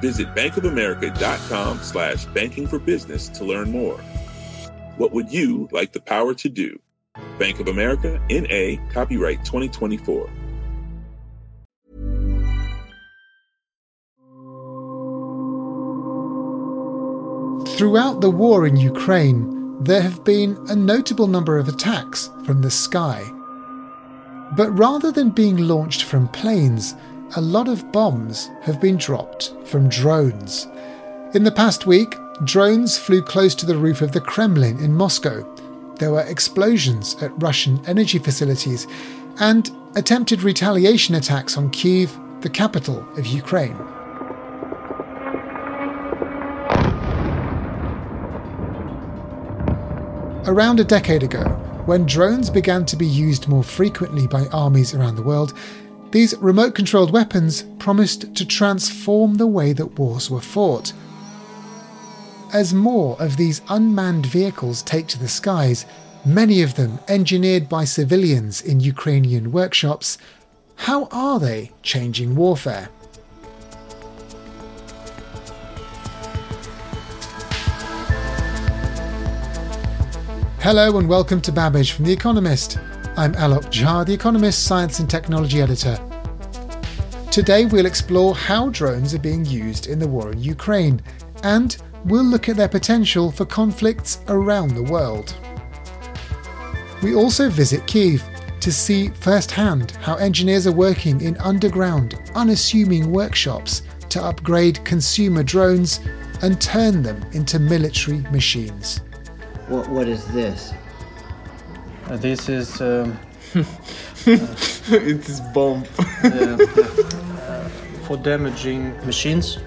Visit bankofamerica.com slash banking for business to learn more. What would you like the power to do? Bank of America, N.A., copyright 2024. Throughout the war in Ukraine, there have been a notable number of attacks from the sky. But rather than being launched from planes, a lot of bombs have been dropped from drones. In the past week, drones flew close to the roof of the Kremlin in Moscow. There were explosions at Russian energy facilities and attempted retaliation attacks on Kiev, the capital of Ukraine. Around a decade ago, when drones began to be used more frequently by armies around the world, these remote controlled weapons promised to transform the way that wars were fought. As more of these unmanned vehicles take to the skies, many of them engineered by civilians in Ukrainian workshops, how are they changing warfare? Hello and welcome to Babbage from The Economist. I'm Alok Jha, The Economist Science and Technology Editor. Today we'll explore how drones are being used in the war in Ukraine, and we'll look at their potential for conflicts around the world. We also visit Kiev to see firsthand how engineers are working in underground, unassuming workshops to upgrade consumer drones and turn them into military machines. What, what is this? Uh, this is. Um, it is bomb. uh, uh, for damaging machines.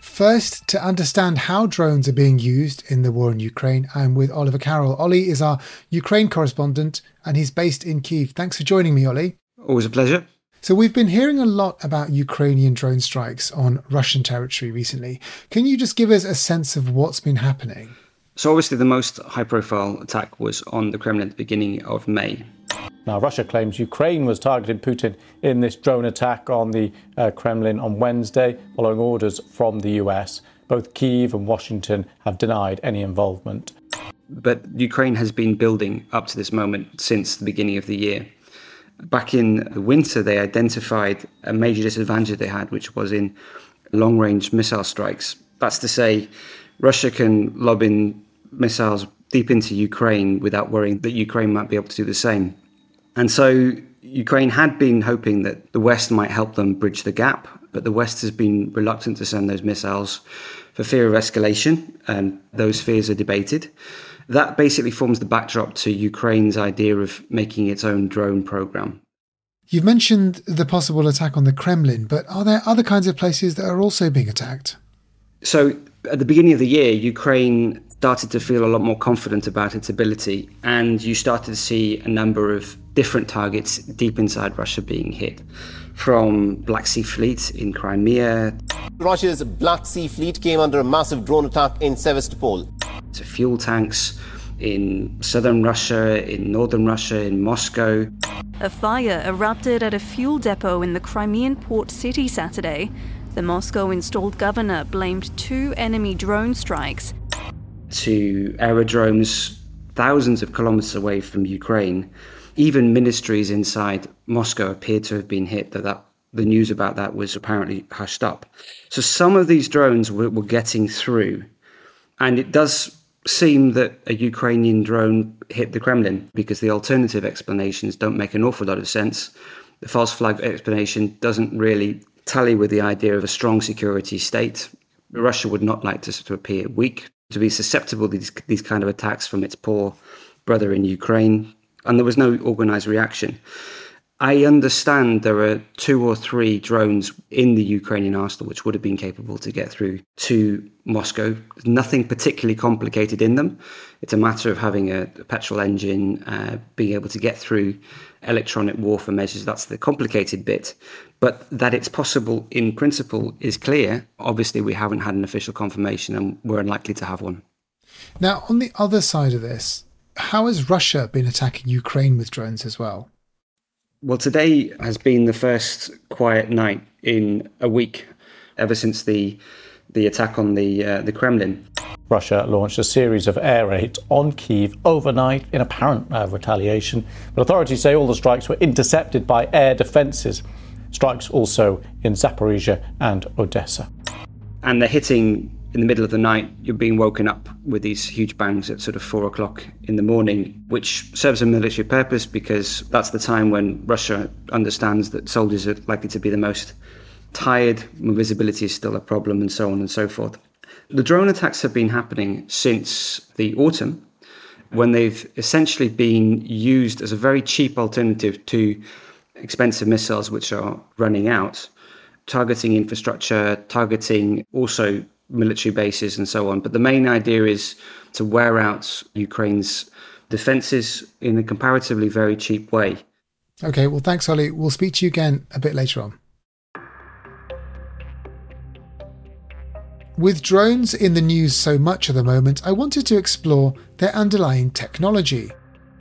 First, to understand how drones are being used in the war in Ukraine, I'm with Oliver Carroll. Ollie is our Ukraine correspondent and he's based in Kiev. Thanks for joining me, Ollie. Always a pleasure. So, we've been hearing a lot about Ukrainian drone strikes on Russian territory recently. Can you just give us a sense of what's been happening? So, obviously, the most high profile attack was on the Kremlin at the beginning of May. Now, Russia claims Ukraine was targeting Putin in this drone attack on the uh, Kremlin on Wednesday, following orders from the US. Both Kiev and Washington have denied any involvement. But Ukraine has been building up to this moment since the beginning of the year. Back in the winter, they identified a major disadvantage they had, which was in long range missile strikes. That's to say, Russia can lob in missiles deep into Ukraine without worrying that Ukraine might be able to do the same. And so Ukraine had been hoping that the West might help them bridge the gap, but the West has been reluctant to send those missiles for fear of escalation, and those fears are debated. That basically forms the backdrop to Ukraine's idea of making its own drone program. You've mentioned the possible attack on the Kremlin, but are there other kinds of places that are also being attacked? So, at the beginning of the year, Ukraine started to feel a lot more confident about its ability, and you started to see a number of different targets deep inside Russia being hit. From Black Sea Fleet in Crimea. Russia's Black Sea Fleet came under a massive drone attack in Sevastopol to fuel tanks in southern Russia, in northern Russia, in Moscow. A fire erupted at a fuel depot in the Crimean port city Saturday. The Moscow installed governor blamed two enemy drone strikes. To aerodromes thousands of kilometers away from Ukraine. Even ministries inside Moscow appeared to have been hit, that, that the news about that was apparently hushed up. So some of these drones were, were getting through. And it does seem that a Ukrainian drone hit the Kremlin because the alternative explanations don't make an awful lot of sense. The false flag explanation doesn't really tally with the idea of a strong security state. Russia would not like to, to appear weak, to be susceptible to these, these kind of attacks from its poor brother in Ukraine. and there was no organized reaction. I understand there are two or three drones in the Ukrainian arsenal which would have been capable to get through to Moscow. Nothing particularly complicated in them. It's a matter of having a, a petrol engine, uh, being able to get through electronic warfare measures. That's the complicated bit. But that it's possible in principle is clear. Obviously, we haven't had an official confirmation and we're unlikely to have one. Now, on the other side of this, how has Russia been attacking Ukraine with drones as well? Well, today has been the first quiet night in a week ever since the the attack on the uh, the Kremlin. Russia launched a series of air raids on Kiev overnight in apparent uh, retaliation, but authorities say all the strikes were intercepted by air defences. Strikes also in Zaporizhia and Odessa. And they're hitting in the middle of the night, you're being woken up with these huge bangs at sort of four o'clock in the morning, which serves a military purpose because that's the time when Russia understands that soldiers are likely to be the most tired, when visibility is still a problem, and so on and so forth. The drone attacks have been happening since the autumn, when they've essentially been used as a very cheap alternative to expensive missiles which are running out, targeting infrastructure, targeting also military bases and so on. But the main idea is to wear out Ukraine's defenses in a comparatively very cheap way. Okay, well, thanks, Ollie. We'll speak to you again a bit later on. With drones in the news so much at the moment, I wanted to explore their underlying technology.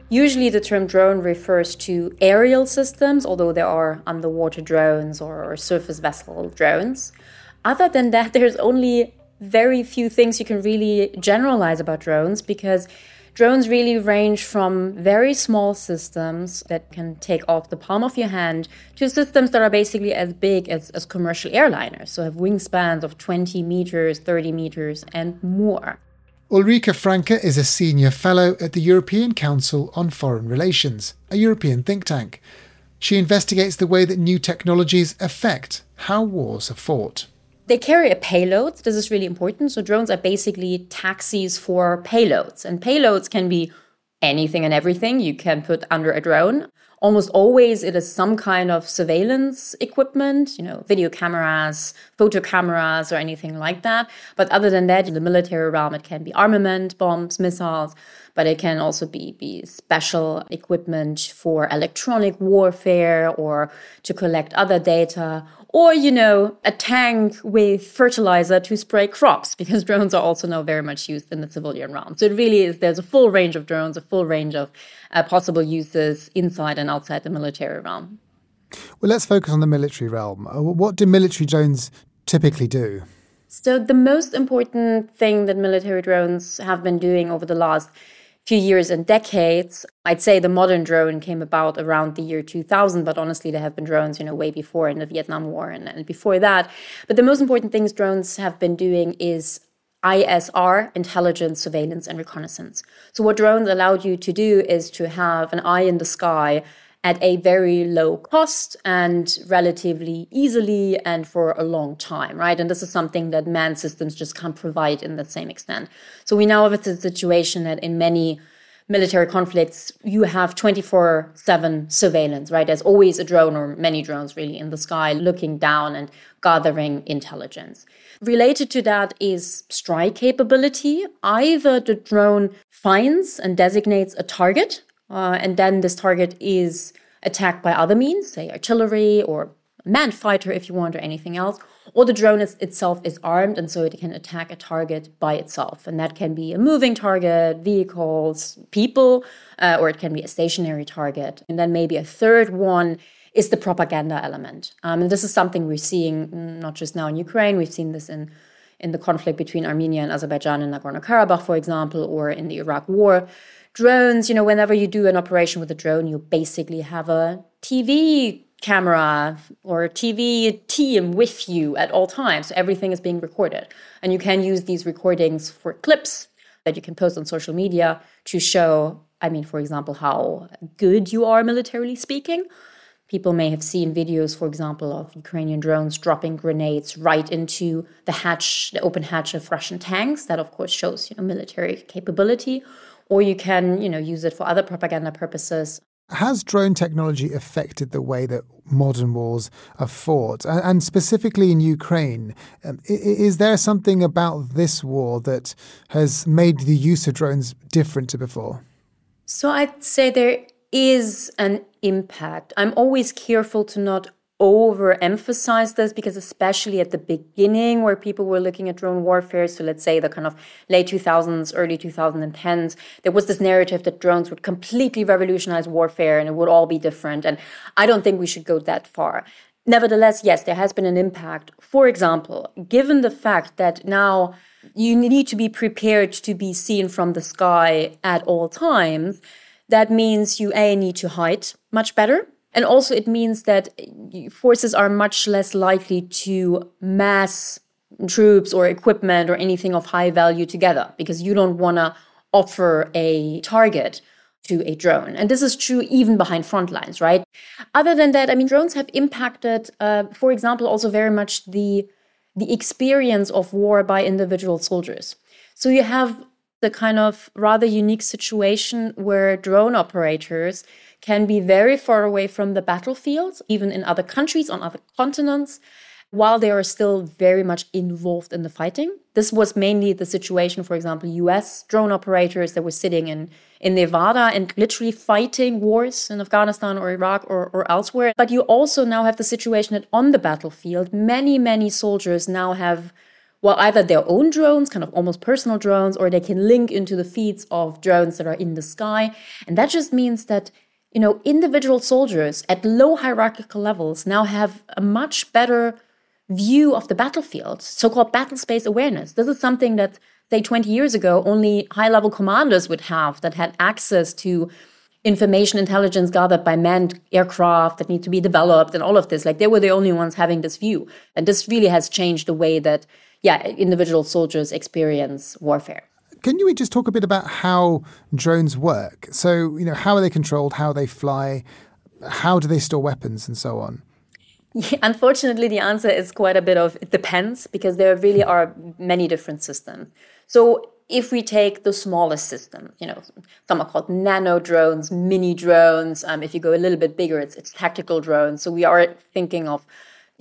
Usually, the term drone refers to aerial systems, although there are underwater drones or surface vessel drones. Other than that, there's only very few things you can really generalize about drones because drones really range from very small systems that can take off the palm of your hand to systems that are basically as big as, as commercial airliners, so have wingspans of 20 meters, 30 meters, and more. Ulrike Franke is a senior fellow at the European Council on Foreign Relations, a European think tank. She investigates the way that new technologies affect how wars are fought. They carry a payload. This is really important. So drones are basically taxis for payloads, and payloads can be anything and everything you can put under a drone. Almost always it is some kind of surveillance equipment, you know, video cameras, photo cameras, or anything like that. But other than that, in the military realm, it can be armament, bombs, missiles, but it can also be, be special equipment for electronic warfare or to collect other data or you know a tank with fertilizer to spray crops because drones are also now very much used in the civilian realm. So it really is there's a full range of drones a full range of uh, possible uses inside and outside the military realm. Well let's focus on the military realm. Uh, what do military drones typically do? So the most important thing that military drones have been doing over the last few years and decades. I'd say the modern drone came about around the year 2000, but honestly, there have been drones, you know, way before in the Vietnam War and, and before that. But the most important things drones have been doing is ISR, intelligence, surveillance, and reconnaissance. So, what drones allowed you to do is to have an eye in the sky at a very low cost and relatively easily and for a long time, right? And this is something that manned systems just can't provide in the same extent. So we now have a situation that in many military conflicts, you have 24 7 surveillance, right? There's always a drone or many drones really in the sky looking down and gathering intelligence. Related to that is strike capability. Either the drone finds and designates a target uh, and then this target is attacked by other means, say artillery or manned fighter if you want, or anything else. Or the drone is, itself is armed, and so it can attack a target by itself. And that can be a moving target, vehicles, people, uh, or it can be a stationary target. And then maybe a third one is the propaganda element. Um, and this is something we're seeing mm, not just now in Ukraine, we've seen this in in the conflict between Armenia and Azerbaijan in Nagorno Karabakh, for example, or in the Iraq War drones, you know, whenever you do an operation with a drone, you basically have a TV camera or a TV team with you at all times. So everything is being recorded. And you can use these recordings for clips that you can post on social media to show, I mean, for example, how good you are militarily speaking. People may have seen videos, for example, of Ukrainian drones dropping grenades right into the hatch, the open hatch of Russian tanks. That, of course, shows you know military capability or you can, you know, use it for other propaganda purposes. Has drone technology affected the way that modern wars are fought? And specifically in Ukraine, um, is there something about this war that has made the use of drones different to before? So I'd say there is an impact. I'm always careful to not overemphasize this because especially at the beginning where people were looking at drone warfare so let's say the kind of late 2000s early 2010s there was this narrative that drones would completely revolutionize warfare and it would all be different and i don't think we should go that far. Nevertheless yes there has been an impact. For example given the fact that now you need to be prepared to be seen from the sky at all times that means you a need to hide much better and also, it means that forces are much less likely to mass troops or equipment or anything of high value together because you don't want to offer a target to a drone. And this is true even behind front lines, right? Other than that, I mean, drones have impacted, uh, for example, also very much the the experience of war by individual soldiers. So you have the kind of rather unique situation where drone operators can be very far away from the battlefield, even in other countries, on other continents, while they are still very much involved in the fighting. This was mainly the situation, for example, US drone operators that were sitting in, in Nevada and literally fighting wars in Afghanistan or Iraq or, or elsewhere. But you also now have the situation that on the battlefield, many, many soldiers now have well, either their own drones, kind of almost personal drones, or they can link into the feeds of drones that are in the sky. And that just means that you know, individual soldiers at low hierarchical levels now have a much better view of the battlefield, so called battle space awareness. This is something that, say, 20 years ago, only high level commanders would have that had access to information intelligence gathered by manned aircraft that need to be developed and all of this. Like they were the only ones having this view. And this really has changed the way that, yeah, individual soldiers experience warfare. Can you just talk a bit about how drones work? So, you know, how are they controlled? How they fly? How do they store weapons and so on? Yeah, unfortunately, the answer is quite a bit of it depends because there really are many different systems. So, if we take the smallest system, you know, some are called nano drones, mini drones. Um, if you go a little bit bigger, it's, it's tactical drones. So, we are thinking of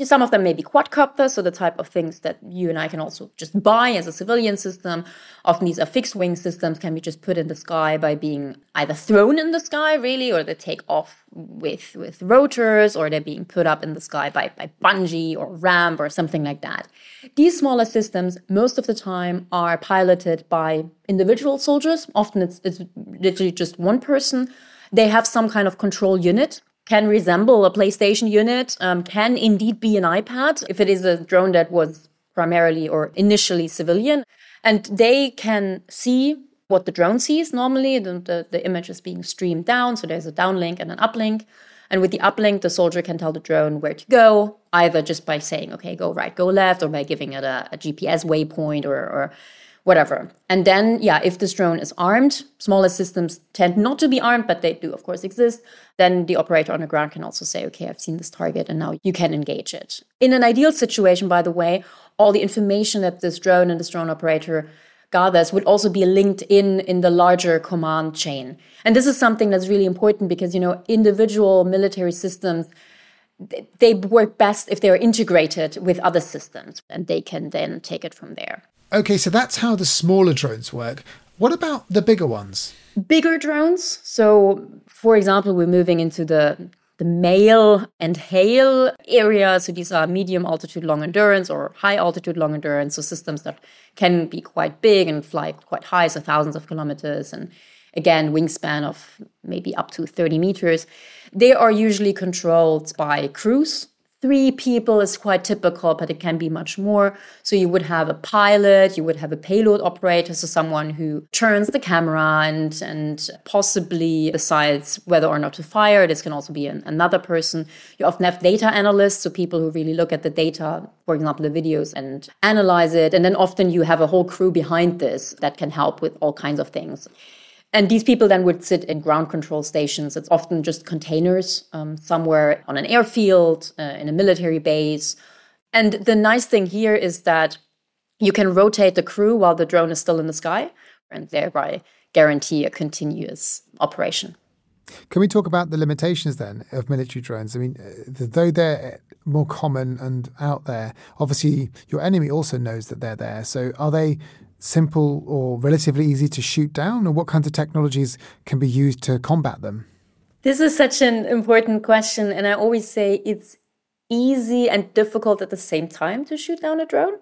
some of them may be quadcopters, so the type of things that you and I can also just buy as a civilian system. Often these are fixed wing systems, can be just put in the sky by being either thrown in the sky, really, or they take off with, with rotors, or they're being put up in the sky by, by bungee or ramp or something like that. These smaller systems, most of the time, are piloted by individual soldiers. Often it's, it's literally just one person. They have some kind of control unit can resemble a PlayStation unit, um, can indeed be an iPad if it is a drone that was primarily or initially civilian. And they can see what the drone sees normally. The, the, the, image is being streamed down, so there's a downlink and an uplink. And with the uplink, the soldier can tell the drone where to go, either just by saying, okay, go right, go left, or by giving it a, a GPS waypoint or, or whatever. And then, yeah, if this drone is armed, smaller systems tend not to be armed, but they do, of course, exist. Then the operator on the ground can also say, okay, I've seen this target and now you can engage it. In an ideal situation, by the way, all the information that this drone and this drone operator gathers would also be linked in in the larger command chain. And this is something that's really important because, you know, individual military systems they work best if they're integrated with other systems and they can then take it from there. Okay, so that's how the smaller drones work. What about the bigger ones? Bigger drones. So, for example, we're moving into the the MALE and HALE area. So these are medium altitude long endurance or high altitude long endurance. So systems that can be quite big and fly quite high, so thousands of kilometers, and again, wingspan of maybe up to 30 meters. They are usually controlled by crews three people is quite typical, but it can be much more. So you would have a pilot, you would have a payload operator, so someone who turns the camera and and possibly decides whether or not to fire. This can also be an, another person. You often have data analysts, so people who really look at the data, for example, the videos and analyze it. And then often you have a whole crew behind this that can help with all kinds of things. And these people then would sit in ground control stations. It's often just containers um, somewhere on an airfield, uh, in a military base. And the nice thing here is that you can rotate the crew while the drone is still in the sky and thereby guarantee a continuous operation. Can we talk about the limitations then of military drones? I mean, uh, though they're more common and out there, obviously your enemy also knows that they're there. So are they simple or relatively easy to shoot down, or what kinds of technologies can be used to combat them? This is such an important question, and I always say it's easy and difficult at the same time to shoot down a drone.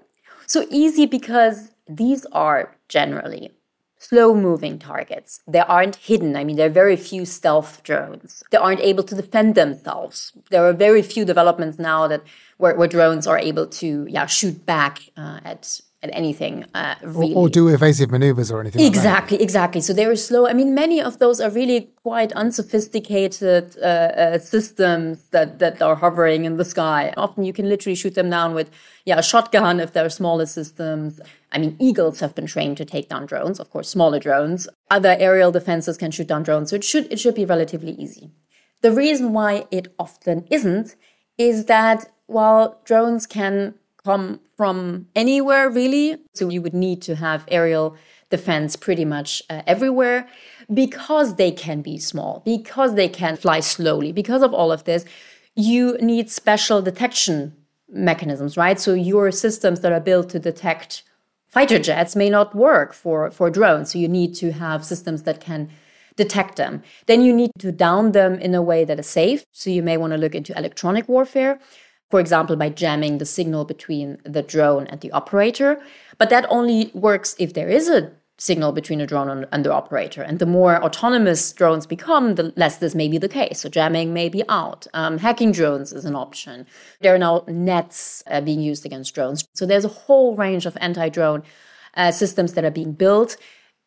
So easy because these are generally slow moving targets. They aren't hidden. I mean, there are very few stealth drones. They aren't able to defend themselves. There are very few developments now that where, where drones are able to yeah shoot back uh, at at anything uh, really. Or, or, do evasive maneuvers or anything exactly like exactly so they're slow i mean many of those are really quite unsophisticated uh, uh, systems that that are hovering in the sky. Often you can literally shoot them down with yeah a shotgun if they're smaller systems. I mean eagles have been trained to take down drones of course smaller drones. Other aerial defenses can shoot down drones so it should it should be relatively easy. The reason why it often isn't is that while drones can come from anywhere really. So you would need to have aerial defense pretty much uh, everywhere because they can be small, because they can fly slowly, because of all of this. You need special detection mechanisms, right? So your systems that are built to detect fighter jets may not work for, for drones. So you need to have systems that can detect them. Then you need to down them in a way that is safe. So you may want to look into electronic warfare for example, by jamming the signal between the drone and the operator. But that only works if there is a signal between a drone and the operator. And the more autonomous drones become, the less this may be the case. So jamming may be out. Um, hacking drones is an option. There are now nets uh, being used against drones. So there's a whole range of anti-drone uh, systems that are being built.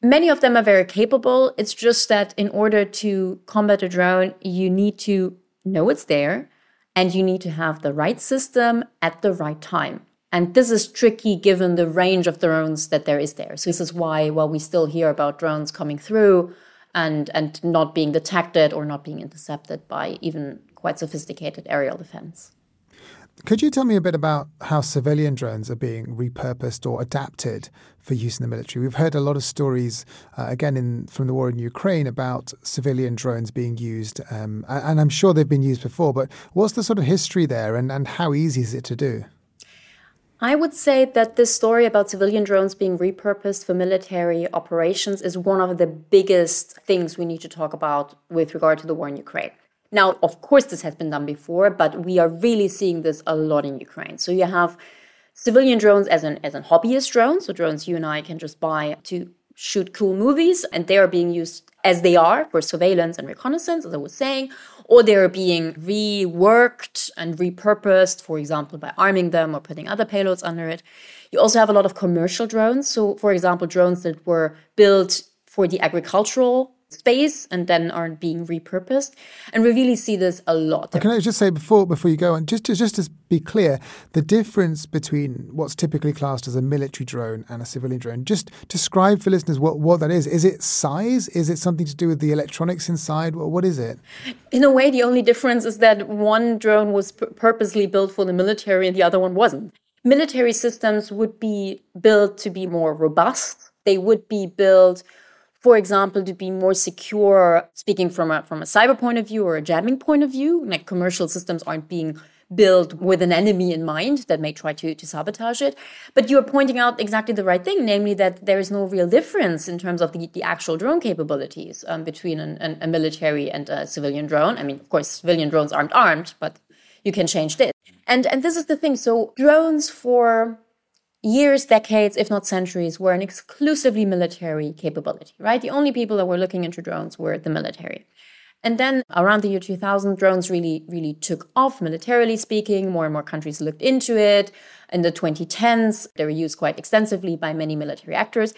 Many of them are very capable. It's just that in order to combat a drone, you need to know it's there and you need to have the right system at the right time. And this is tricky given the range of drones that there is there. So this is why, while we still hear about drones coming through and and not being detected or not being intercepted by even quite sophisticated aerial defense. Could you tell me a bit about how civilian drones are being repurposed or adapted for use in the military? We've heard a lot of stories, uh, again, in, from the war in Ukraine about civilian drones being used, um, and I'm sure they've been used before, but what's the sort of history there and, and how easy is it to do? I would say that this story about civilian drones being repurposed for military operations is one of the biggest things we need to talk about with regard to the war in Ukraine. Now, of course, this has been done before, but we are really seeing this a lot in Ukraine. So you have civilian drones as an as an hobbyist drone, so drones you and I can just buy to shoot cool movies, and they are being used as they are for surveillance and reconnaissance, as I was saying, or they are being reworked and repurposed, for example, by arming them or putting other payloads under it. You also have a lot of commercial drones. So, for example, drones that were built for the agricultural space and then aren't being repurposed. And we really see this a lot. Can I just say before before you go on, just to, just to be clear, the difference between what's typically classed as a military drone and a civilian drone, just describe for listeners what, what that is. Is it size? Is it something to do with the electronics inside? What is it? In a way, the only difference is that one drone was purposely built for the military and the other one wasn't. Military systems would be built to be more robust. They would be built for example, to be more secure, speaking from a, from a cyber point of view or a jamming point of view, like commercial systems aren't being built with an enemy in mind that may try to, to sabotage it. But you're pointing out exactly the right thing, namely that there is no real difference in terms of the, the actual drone capabilities um, between an, an, a military and a civilian drone. I mean, of course, civilian drones aren't armed, but you can change this. And, and this is the thing. So drones for years, decades, if not centuries, were an exclusively military capability, right? The only people that were looking into drones were the military. And then around the year 2000, drones really, really took off militarily speaking. More and more countries looked into it. In the 2010s, they were used quite extensively by many military actors.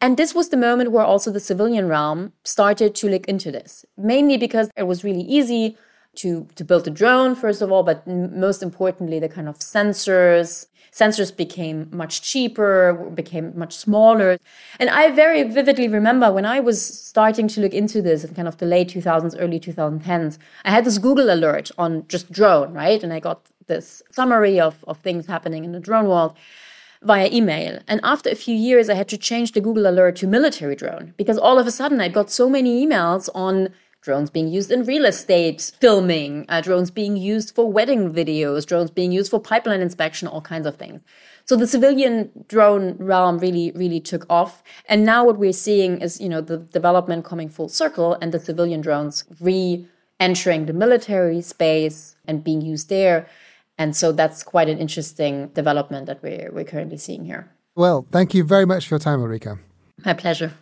And this was the moment where also the civilian realm started to look into this, mainly because it was really easy to, to build a drone, first of all, but most importantly, the kind of sensors, sensors became much cheaper, became much smaller. And I very vividly remember when I was starting to look into this in kind of the late 2000s, early 2010s, I had this Google alert on just drone, right? And I got this summary of, of things happening in the drone world. via email. And after a few years, I had to change the Google alert to military drone because all of a sudden I got so many emails on drones being used in real estate filming, uh, drones being used for wedding videos, drones being used for pipeline inspection, all kinds of things. So the civilian drone realm really, really took off. And now what we're seeing is, you know, the development coming full circle and the civilian drones re entering the military space and being used there. And so that's quite an interesting development that we're, we're currently seeing here. Well, thank you very much for your time, Ulrike. My pleasure.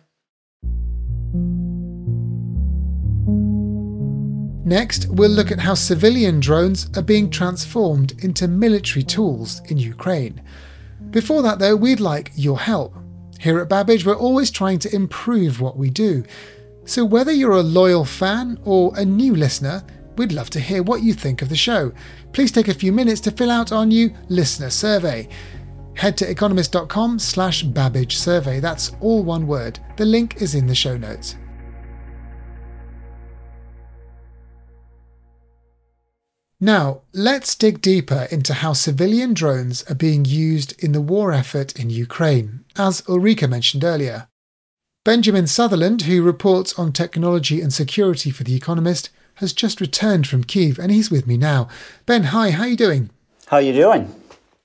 Next, we'll look at how civilian drones are being transformed into military tools in Ukraine. Before that, though, we'd like your help. Here at Babbage, we're always trying to improve what we do. So, whether you're a loyal fan or a new listener, we'd love to hear what you think of the show. Please take a few minutes to fill out our new listener survey. Head to economist.com slash Babbage survey. That's all one word. The link is in the show notes. Now, let's dig deeper into how civilian drones are being used in the war effort in Ukraine, as Ulrike mentioned earlier. Benjamin Sutherland, who reports on technology and security for The Economist, has just returned from Kiev and he's with me now. Ben, hi, how are you doing? How are you doing?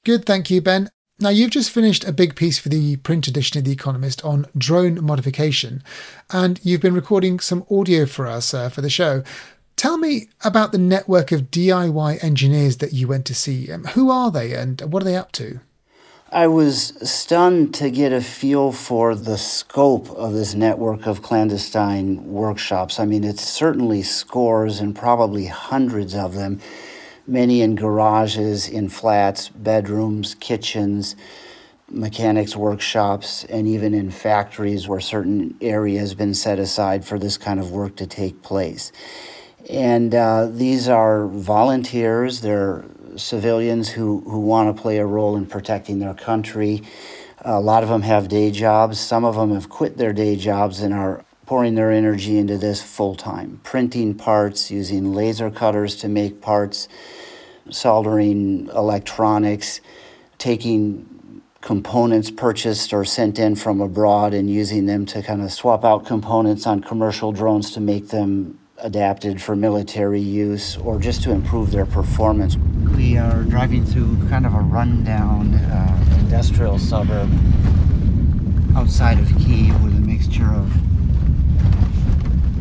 Good, thank you, Ben. Now, you've just finished a big piece for the print edition of The Economist on drone modification, and you've been recording some audio for us uh, for the show. Tell me about the network of DIY engineers that you went to see. Um, who are they and what are they up to? I was stunned to get a feel for the scope of this network of clandestine workshops. I mean, it's certainly scores and probably hundreds of them, many in garages, in flats, bedrooms, kitchens, mechanics workshops, and even in factories where certain area has been set aside for this kind of work to take place. And uh, these are volunteers, they're civilians who, who want to play a role in protecting their country. A lot of them have day jobs. Some of them have quit their day jobs and are pouring their energy into this full time, printing parts, using laser cutters to make parts, soldering electronics, taking components purchased or sent in from abroad and using them to kind of swap out components on commercial drones to make them adapted for military use or just to improve their performance. We are driving through kind of a rundown uh, industrial suburb outside of Kiev with a mixture of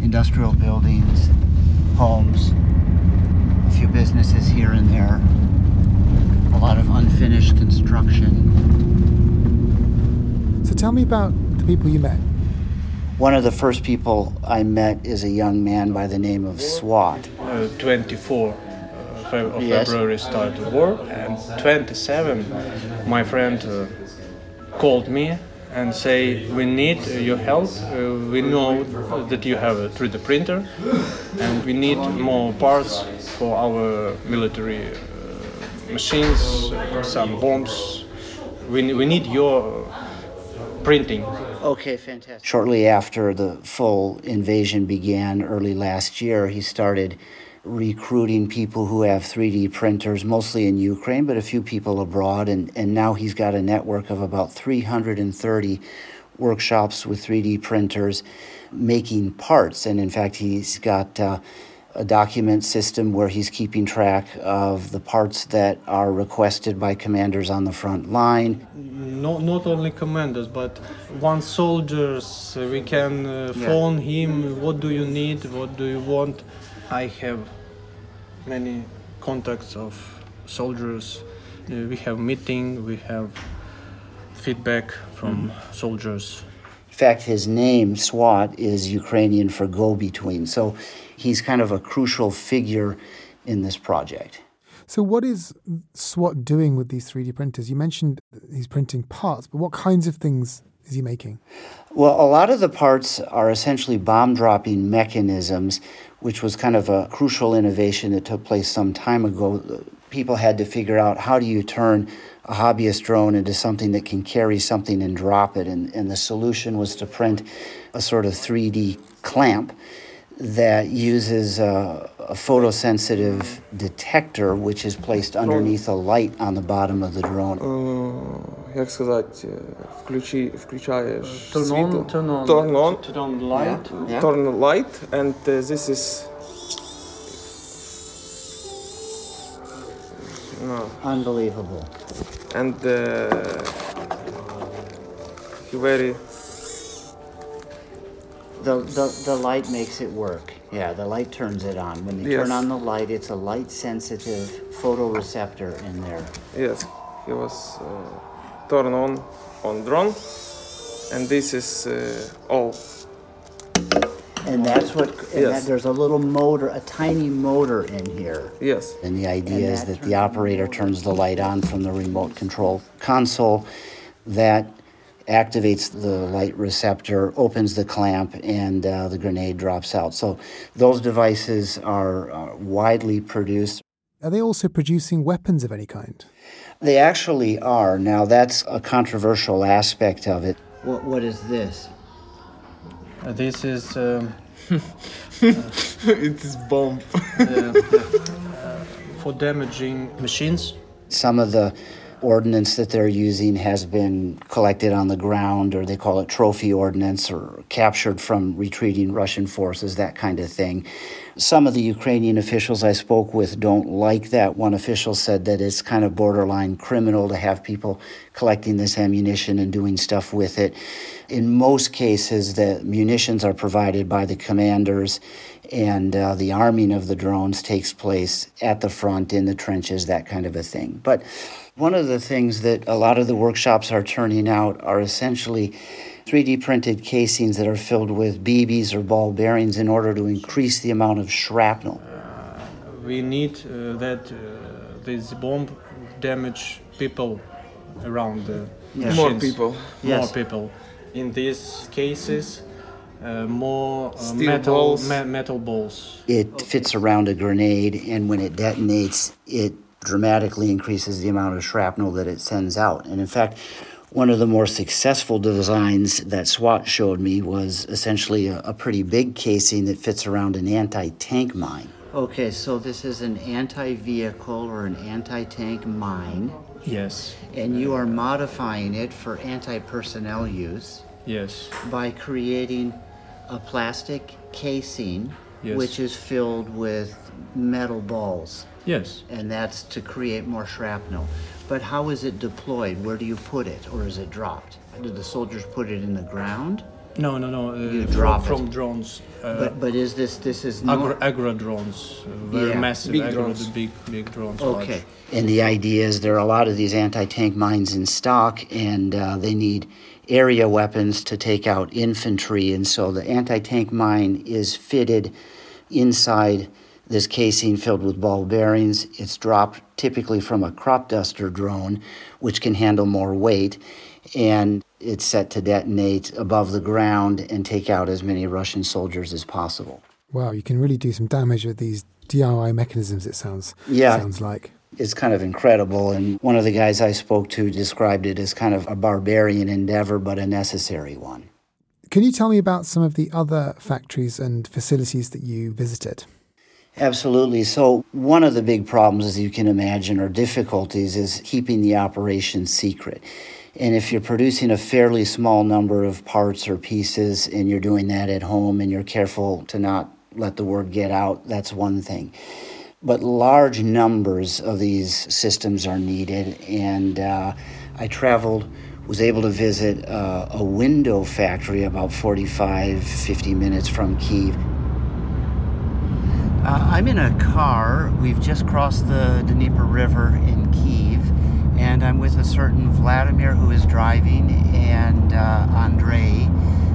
industrial buildings, homes, a few businesses here and there, a lot of unfinished construction. So tell me about the people you met. One of the first people I met is a young man by the name of Swat. Uh, 24 uh, of yes. February started the war, and 27, my friend uh, called me and say we need your help. Uh, we know that you have a 3D printer, and we need more parts for our military uh, machines, some bombs. We, we need your printing. Okay, fantastic. Shortly after the full invasion began early last year, he started recruiting people who have 3D printers, mostly in Ukraine, but a few people abroad. And, and now he's got a network of about 330 workshops with 3D printers making parts. And in fact, he's got uh, a document system where he's keeping track of the parts that are requested by commanders on the front line. Not, not only commanders, but one soldiers, we can uh, phone yeah. him, what do you need, what do you want. I have many contacts of soldiers. Uh, we have meeting, we have feedback from mm-hmm. soldiers. In fact, his name, SWAT, is Ukrainian for go between. So he's kind of a crucial figure in this project. So, what is SWAT doing with these 3D printers? You mentioned he's printing parts, but what kinds of things is he making? Well, a lot of the parts are essentially bomb dropping mechanisms, which was kind of a crucial innovation that took place some time ago. People had to figure out how do you turn a hobbyist drone into something that can carry something and drop it. And, and the solution was to print a sort of 3D clamp that uses a, a, photosensitive detector, which is placed underneath a light on the bottom of the drone. Uh, як сказати, включи, включаєш turn світло. on, turn on, Turn on. turn on light. Yeah. Yeah. Turn light and uh, this is no Unbelievable. and uh, very the, the, the light makes it work. Yeah, the light turns it on. When they turn on the light, it's a light sensitive photoreceptor in there. yes he was uh, turn on on drone and this is uh, all And that's what, and Yes. that, there's a little motor, a tiny motor in here. yes And the idea is that the operator turns the light on from the remote control console. That activates the light receptor, opens the clamp, and uh, the grenade drops out. So those devices are uh, widely produced. Are they also producing weapons of any kind? They actually are. Now, that's a controversial aspect of it. What, what is this? Uh, this is um, it is bomb uh, for damaging machines. Some of the ordnance that they're using has been collected on the ground, or they call it trophy ordnance, or captured from retreating Russian forces, that kind of thing. Some of the Ukrainian officials I spoke with don't like that. One official said that it's kind of borderline criminal to have people collecting this ammunition and doing stuff with it. In most cases, the munitions are provided by the commanders, and uh, the arming of the drones takes place at the front, in the trenches, that kind of a thing. But one of the things that a lot of the workshops are turning out are essentially 3D printed casings that are filled with BBs or ball bearings in order to increase the amount of shrapnel. We need uh, that uh, this bomb damage people around the Yes. More machines. people. More Yes. people. In these cases, uh, more uh, metal balls. me- metal balls. It fits around a grenade, and when it detonates, it dramatically increases the amount of shrapnel that it sends out. And in fact, one of the more successful designs that SWAT showed me was essentially a, a pretty big casing that fits around an anti tank mine. Okay, so this is an anti vehicle or an anti tank mine, Yes. and you are modifying it for anti personnel use Yes. by creating a plastic casing Yes. which is filled with metal balls, Yes. and that's to create more shrapnel. But how is it deployed? Where do you put it, or is it dropped? Do the soldiers put it in the ground? No, no, no. Uh, You from, drop it. from drones. Uh, But but is this this is agra, not agra drones, uh, very Yeah, massive big agra, drones. the big big drones. okay? large. And the idea is there are a lot of these anti tank mines in stock, and uh, they need area weapons to take out infantry. And so the anti tank mine is fitted inside this casing filled with ball bearings. It's dropped typically from a crop duster drone, which can handle more weight. And it's set to detonate above the ground and take out as many Russian soldiers as possible. Wow, you can really do some damage with these DIY mechanisms, it sounds, Yeah. sounds like. Is kind of incredible. And one of the guys I spoke to described it as kind of a barbarian endeavor, but a necessary one. Can you tell me about some of the other factories and facilities that you visited? Absolutely. So, one of the big problems, as you can imagine, or difficulties, is keeping the operation secret. And if you're producing a fairly small number of parts or pieces and you're doing that at home and you're careful to not let the word get out, that's one thing. But large numbers of these systems are needed. And uh, I traveled, was able to visit uh, a window factory about 45, 50 minutes from Kiev. Uh, I'm in a car. We've just crossed the Dnieper River in Kiev, and I'm with a certain Vladimir who is driving and uh, Andrei.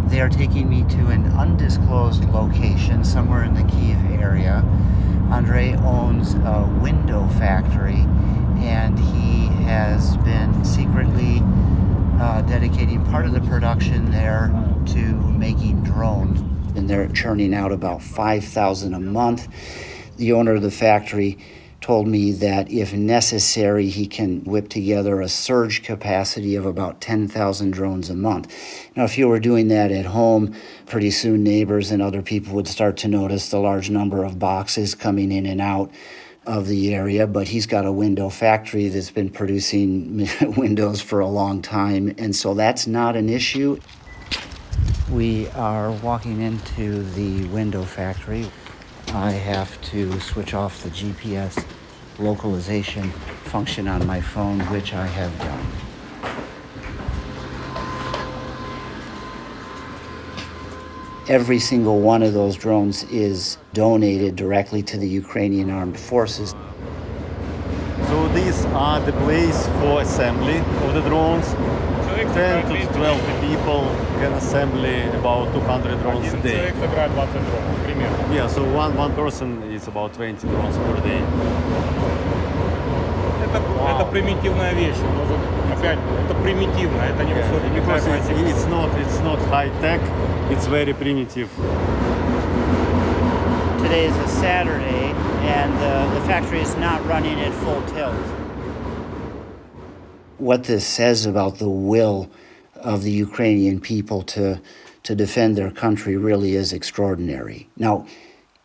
They are taking me to an undisclosed location somewhere in the Kiev area. Andrei owns a window factory, and he has been secretly uh, dedicating part of the production there to making drones and they're churning out about 5,000 a month. The owner of the factory told me that if necessary, he can whip together a surge capacity of about 10,000 drones a month. Now, if you were doing that at home, pretty soon neighbors and other people would start to notice the large number of boxes coming in and out of the area, but he's got a window factory that's been producing windows for a long time, and so that's not an issue. We are walking into the window factory. I have to switch off the GPS localization function on my phone, which I have done. Every single one of those drones is donated directly to the Ukrainian armed forces. So these are the place for assembly of the drones. 10 to 12 people can assemble about 200 drones a day. Yeah, so one, one person is about 20 drones per day. Это, wow. это примитивная вещь. опять, это примитивно, это не yeah, Because it's, it's, not, it's not high tech, it's very primitive. Today is a Saturday and uh, the factory is not running at full tilt. What this says about the will of the Ukrainian people to, to defend their country really is extraordinary. Now,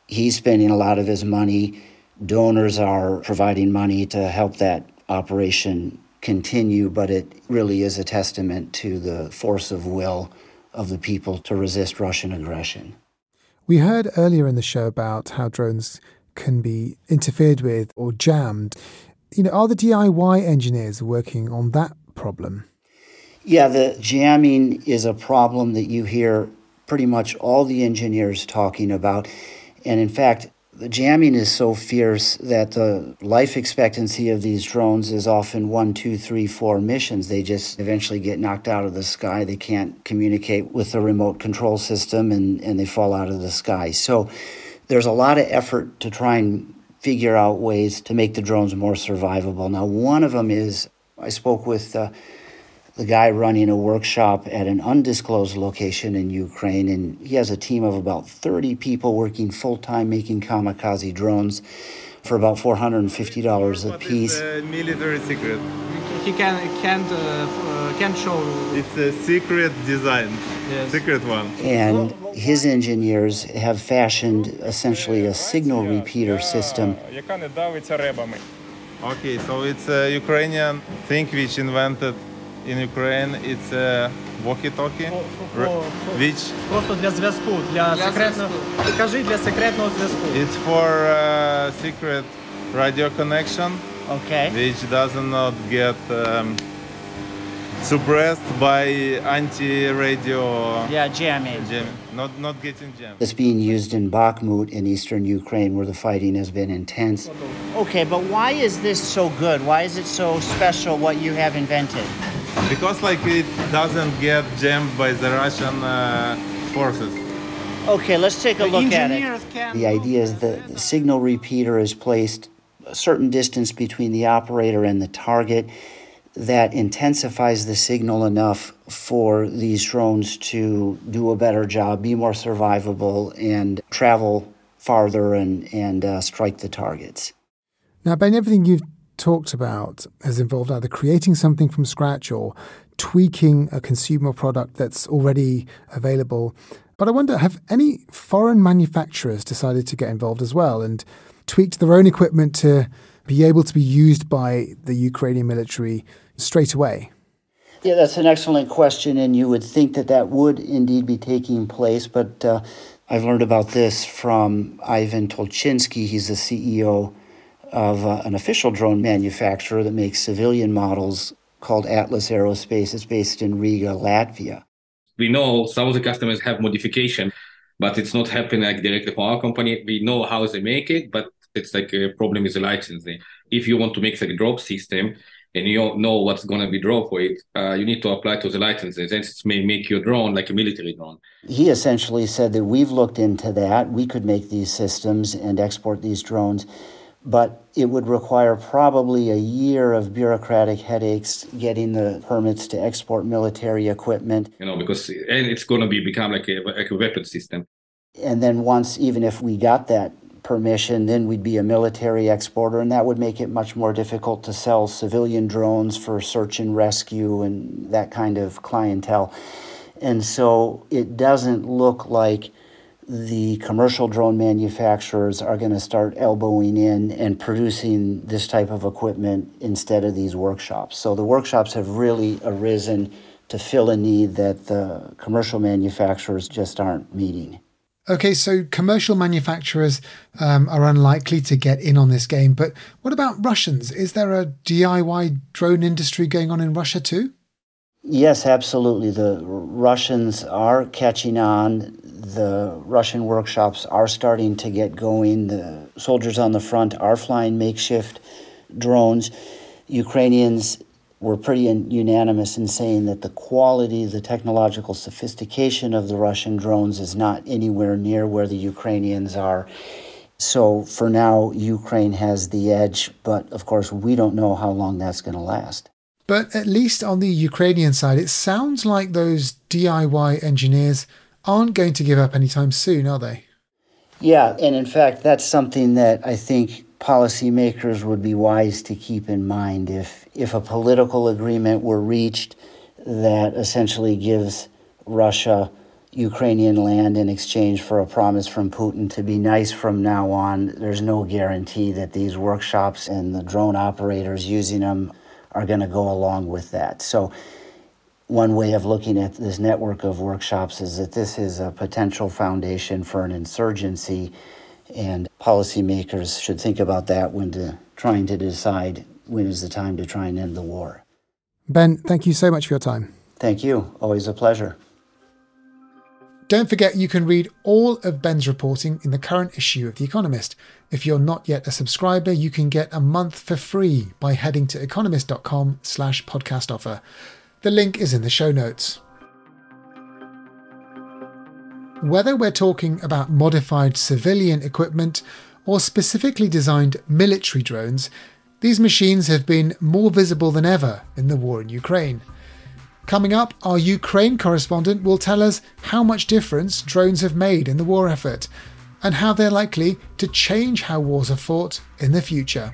he's spending a lot of his money. Donors are providing money to help that operation continue, but it really is a testament to the force of will of the people to resist Russian aggression. We heard earlier in the show about how drones can be interfered with or jammed. You know, are the DIY engineers working on that problem? Yeah, the jamming is a problem that you hear pretty much all the engineers talking about. And in fact, the jamming is so fierce that the life expectancy of these drones is often one, two, three, four missions. They just eventually get knocked out of the sky. They can't communicate with the remote control system and, and they fall out of the sky. So there's a lot of effort to try and figure out ways to make the drones more survivable. Now, one of them is I spoke with. Uh, the guy running a workshop at an undisclosed location in Ukraine, and he has a team of about 30 people working full time making kamikaze drones for about $450 a piece. It's military secret. He can, can't, uh, uh, can't show. It's a secret design, yes. secret one. And his engineers have fashioned essentially a signal repeater system. Okay, so it's a Ukrainian thing which invented in Ukraine it's a walkie-talkie, which просто для зв'язку, для, для секретного. Кажи для секретного зв'язку. It's for uh, secret radio connection. Okay. Which does not get um, suppressed by anti-radio. Yeah, jamming. Jam, not not getting jammed. It's being used in Bakhmut in eastern Ukraine, where the fighting has been intense. Okay, but why is this so good? Why is it so special? What you have invented? because like it doesn't get jammed by the Russian uh, forces. Okay, let's take a the look at it. The idea is that the signal repeater is placed a certain distance between the operator and the target that intensifies the signal enough for these drones to do a better job, be more survivable, and travel farther and, and uh, strike the targets. Now, Ben, everything you've talked about has involved either creating something from scratch or tweaking a consumer product that's already available. But I wonder have any foreign manufacturers decided to get involved as well and tweaked their own equipment to be able to be used by the Ukrainian military straight away? Yeah, that's an excellent question, and you would think that that would indeed be taking place. But uh, I've learned about this from Ivan Tolchinsky. He's the CEO of uh, an official drone manufacturer that makes civilian models called Atlas Aerospace. It's based in Riga, Latvia. We know some of the customers have modification, but it's not happening like directly from our company. We know how they make it, but it's like a problem with the licensing. If you want to make like a drop system and you don't know what's going to be drop for it, uh, you need to apply to the licenses. And it may make your drone like a military drone. He essentially said that we've looked into that. We could make these systems and export these drones but it would require probably a year of bureaucratic headaches getting the permits to export military equipment. You know, because and it's going to be become like a, like a weapon system. And then once, even if we got that permission, then we'd be a military exporter, and that would make it much more difficult to sell civilian drones for search and rescue and that kind of clientele. And so it doesn't look like the commercial drone manufacturers are going to start elbowing in and producing this type of equipment instead of these workshops. So the workshops have really arisen to fill a need that the commercial manufacturers just aren't meeting. Okay, so commercial manufacturers um, are unlikely to get in on this game, but what about Russians? Is there a DIY drone industry going on in Russia too? Yes, absolutely. The Russians are catching on. The Russian workshops are starting to get going. The soldiers on the front are flying makeshift drones. Ukrainians were pretty unanimous in saying that the quality, the technological sophistication of the Russian drones is not anywhere near where the Ukrainians are. So for now, Ukraine has the edge, but of course, we don't know how long that's going to last. But at least on the Ukrainian side, it sounds like those DIY engineers aren't going to give up anytime soon, are they? Yeah, and in fact, that's something that I think policymakers would be wise to keep in mind if if a political agreement were reached that essentially gives Russia Ukrainian land in exchange for a promise from Putin to be nice from now on, there's no guarantee that these workshops and the drone operators using them are going to go along with that. So, one way of looking at this network of workshops is that this is a potential foundation for an insurgency, and policymakers should think about that when to, trying to decide when is the time to try and end the war. Ben, thank you so much for your time. Thank you. Always a pleasure. Don't forget you can read all of Ben's reporting in the current issue of The Economist. If you're not yet a subscriber, you can get a month for free by heading to economist.com slash podcast offer. The link is in the show notes. Whether we're talking about modified civilian equipment or specifically designed military drones, these machines have been more visible than ever in the war in Ukraine. Coming up, our Ukraine correspondent will tell us how much difference drones have made in the war effort and how they're likely to change how wars are fought in the future.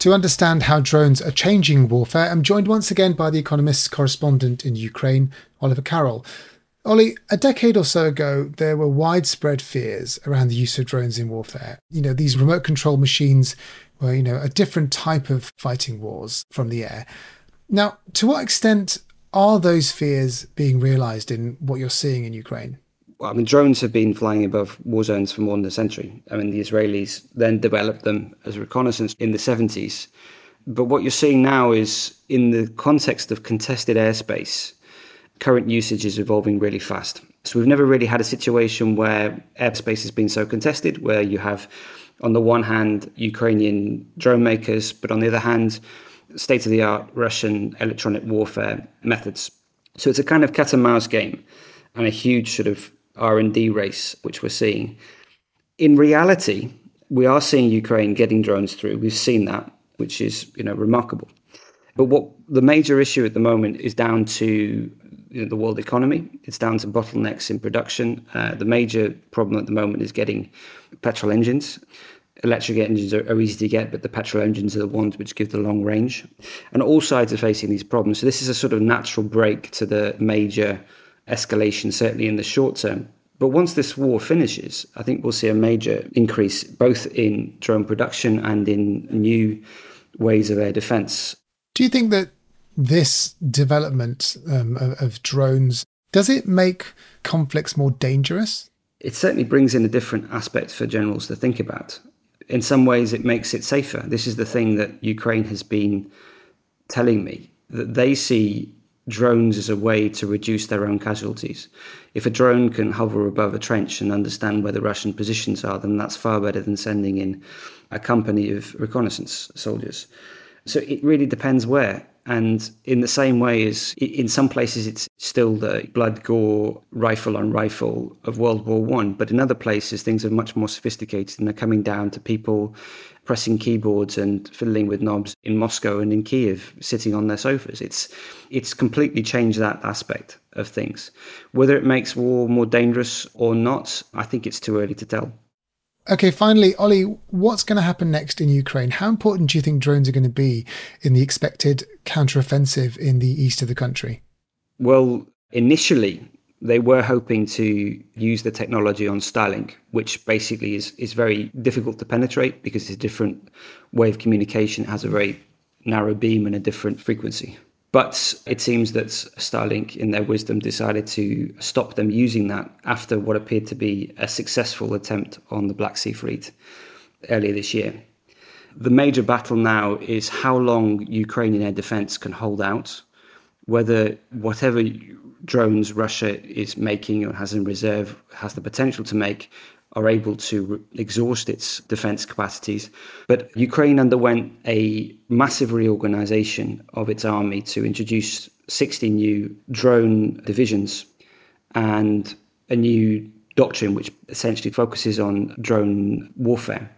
To understand how drones are changing warfare, I'm joined once again by The Economist's correspondent in Ukraine, Oliver Carroll. Ollie, a decade or so ago, there were widespread fears around the use of drones in warfare. You know, these remote control machines were, you know, a different type of fighting wars from the air. Now, to what extent are those fears being realized in what you're seeing in Ukraine? Well, I mean, drones have been flying above war zones for more than a century. I mean, the Israelis then developed them as reconnaissance in the 70s. But what you're seeing now is in the context of contested airspace, current usage is evolving really fast. So we've never really had a situation where airspace has been so contested, where you have, on the one hand, Ukrainian drone makers, but on the other hand, state of the art Russian electronic warfare methods. So it's a kind of cat and mouse game and a huge sort of R&D race, which we're seeing. In reality, we are seeing Ukraine getting drones through. We've seen that, which is you know remarkable. But what the major issue at the moment is down to you know, the world economy. It's down to bottlenecks in production. Uh, the major problem at the moment is getting petrol engines. Electric engines are, are, easy to get, but the petrol engines are the ones which give the long range. And all sides are facing these problems. So this is a sort of natural break to the major escalation, certainly in the short term. But once this war finishes, I think we'll see a major increase both in drone production and in new ways of air defense. Do you think that this development um, of, of drones does it make conflicts more dangerous? It certainly brings in a different aspect for generals to think about. In some ways, it makes it safer. This is the thing that Ukraine has been telling me that they see drones as a way to reduce their own casualties. If a drone can hover above a trench and understand where the Russian positions are, then that's far better than sending in a company of reconnaissance soldiers. So it really depends where. And in the same way as in some places it's still the blood gore rifle on rifle of World War One, but in other places things are much more sophisticated and they're coming down to people pressing keyboards and fiddling with knobs in Moscow and in Kiev, sitting on their sofas. It's it's completely changed that aspect of things. Whether it makes war more dangerous or not, I think it's too early to tell. Okay, finally, Ollie, what's going to happen next in Ukraine? How important do you think drones are going to be in the expected counteroffensive in the east of the country? Well, initially, they were hoping to use the technology on Starlink, which basically is, is very difficult to penetrate because it's a different way of communication. It has a very narrow beam and a different frequency. But it seems that Starlink, in their wisdom, decided to stop them using that after what appeared to be a successful attempt on the Black Sea Fleet earlier this year. The major battle now is how long Ukrainian air defense can hold out, whether whatever drones Russia is making or has in reserve has the potential to make are able to re- exhaust its defense capacities. But Ukraine underwent a massive reorganization of its army to introduce 60 new drone divisions and a new doctrine which essentially focuses on drone warfare.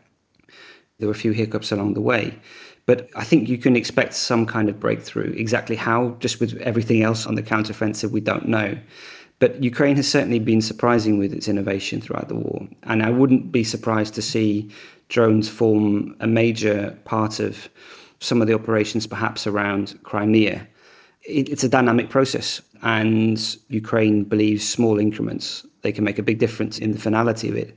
There were a few hiccups along the way. But I think you can expect some kind of breakthrough. Exactly how, just with everything else on the counteroffensive, we don't know. But Ukraine has certainly been surprising with its innovation throughout the war. And I wouldn't be surprised to see drones form a major part of some of the operations, perhaps around Crimea. It's a dynamic process, and Ukraine believes small increments they can make a big difference in the finality of it.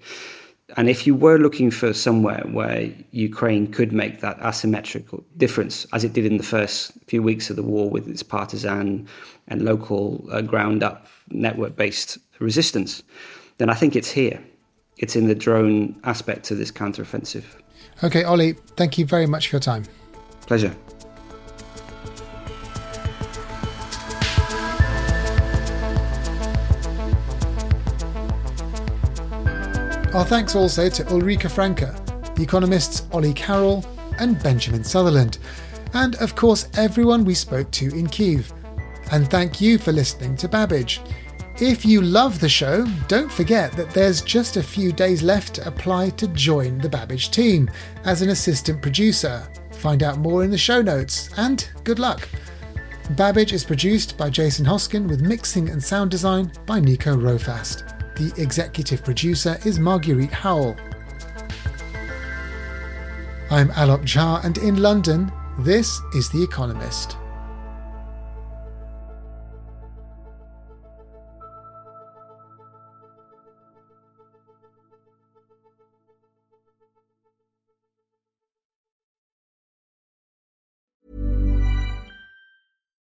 And if you were looking for somewhere where Ukraine could make that asymmetrical difference, as it did in the first few weeks of the war with its partisan and local uh, ground up network based resistance, then I think it's here. It's in the drone aspect of this counteroffensive. Okay, Ollie, thank you very much for your time. Pleasure. Our thanks also to Ulrike Franke, the economists Ollie Carroll and Benjamin Sutherland, and of course everyone we spoke to in Kiev. And thank you for listening to Babbage. If you love the show, don't forget that there's just a few days left to apply to join the Babbage team as an assistant producer. Find out more in the show notes, and good luck. Babbage is produced by Jason Hoskin with mixing and sound design by Nico Rofast. The executive producer is Marguerite Howell. I'm Alok Jha, and in London, this is The Economist.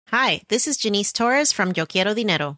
Hi, this is Janice Torres from Yo Quiero Dinero.